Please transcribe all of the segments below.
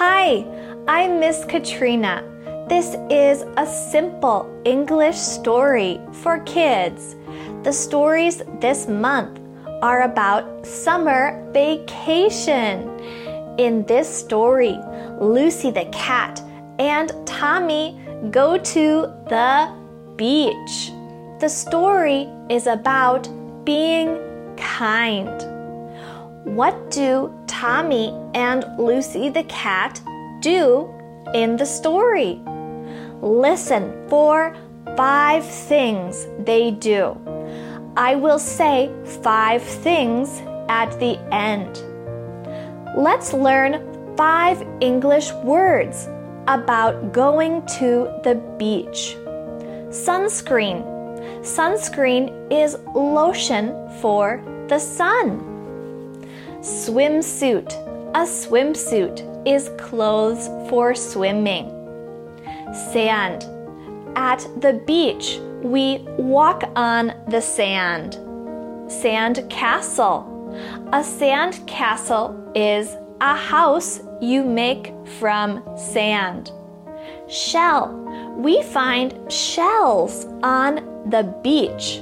Hi, I'm Miss Katrina. This is a simple English story for kids. The stories this month are about summer vacation. In this story, Lucy the cat and Tommy go to the beach. The story is about being kind. What do Tommy and Lucy the cat do in the story? Listen for five things they do. I will say five things at the end. Let's learn five English words about going to the beach. Sunscreen. Sunscreen is lotion for the sun. Swimsuit. A swimsuit is clothes for swimming. Sand. At the beach, we walk on the sand. Sand castle. A sand castle is a house you make from sand. Shell. We find shells on the beach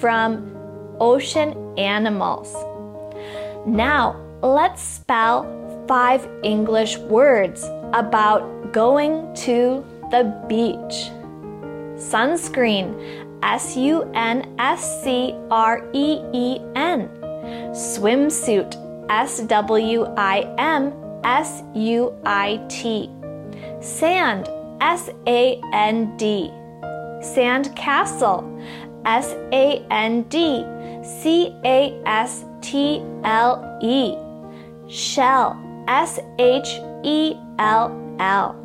from ocean animals. Now, let's spell five English words about going to the beach. Sunscreen, S U N S C R E E N. Swimsuit, S W I M S U I T. Sand, S A N D. Sand castle, S A N D C A S T L E. Shell, S H E L L.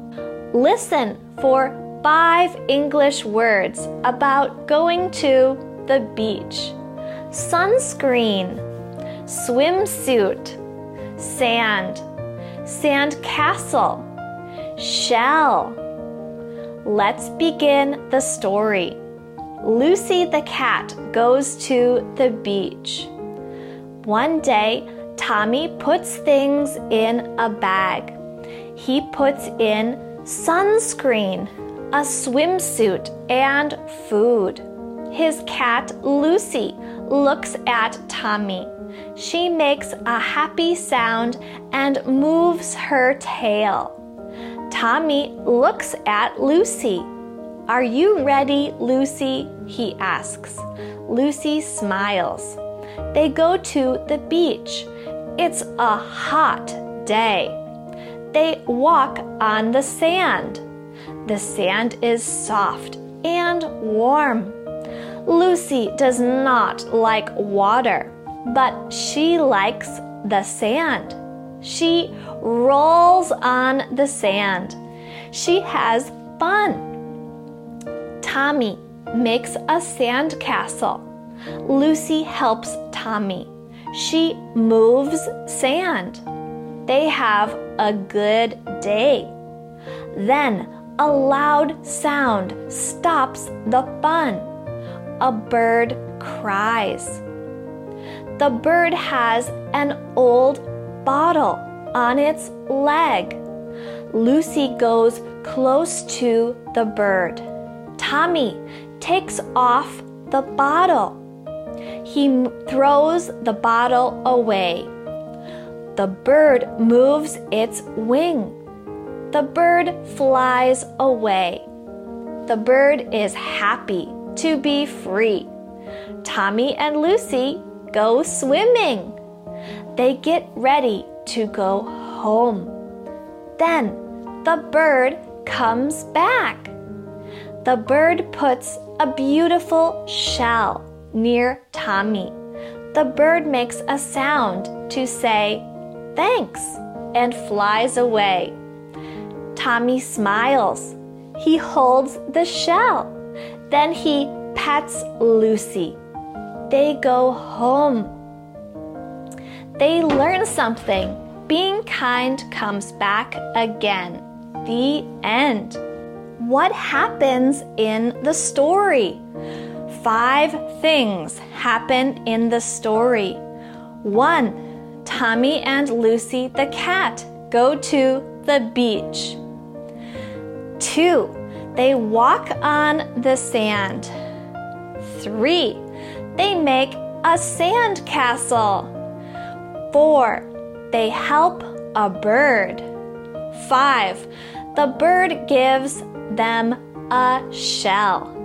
Listen for five English words about going to the beach sunscreen, swimsuit, sand, sand castle, shell. Let's begin the story. Lucy the cat goes to the beach. One day, Tommy puts things in a bag. He puts in sunscreen, a swimsuit, and food. His cat, Lucy, looks at Tommy. She makes a happy sound and moves her tail. Tommy looks at Lucy. Are you ready, Lucy? he asks. Lucy smiles. They go to the beach. It's a hot day. They walk on the sand. The sand is soft and warm. Lucy does not like water, but she likes the sand. She rolls on the sand. She has fun. Tommy makes a sand castle. Lucy helps Tommy. She moves sand. They have a good day. Then a loud sound stops the fun. A bird cries. The bird has an old bottle on its leg. Lucy goes close to the bird. Tommy takes off the bottle. He throws the bottle away. The bird moves its wing. The bird flies away. The bird is happy to be free. Tommy and Lucy go swimming. They get ready to go home. Then the bird comes back. The bird puts a beautiful shell near Tommy. The bird makes a sound to say thanks and flies away. Tommy smiles. He holds the shell. Then he pets Lucy. They go home. They learn something. Being kind comes back again. The end. What happens in the story? Five things happen in the story. One, Tommy and Lucy the cat go to the beach. 2. They walk on the sand. 3. They make a sand castle. 4. They help a bird. 5. The bird gives them a shell.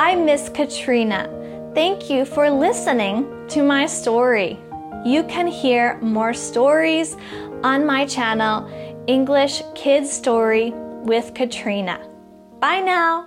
I'm Miss Katrina. Thank you for listening to my story. You can hear more stories on my channel, English Kids Story with Katrina. Bye now.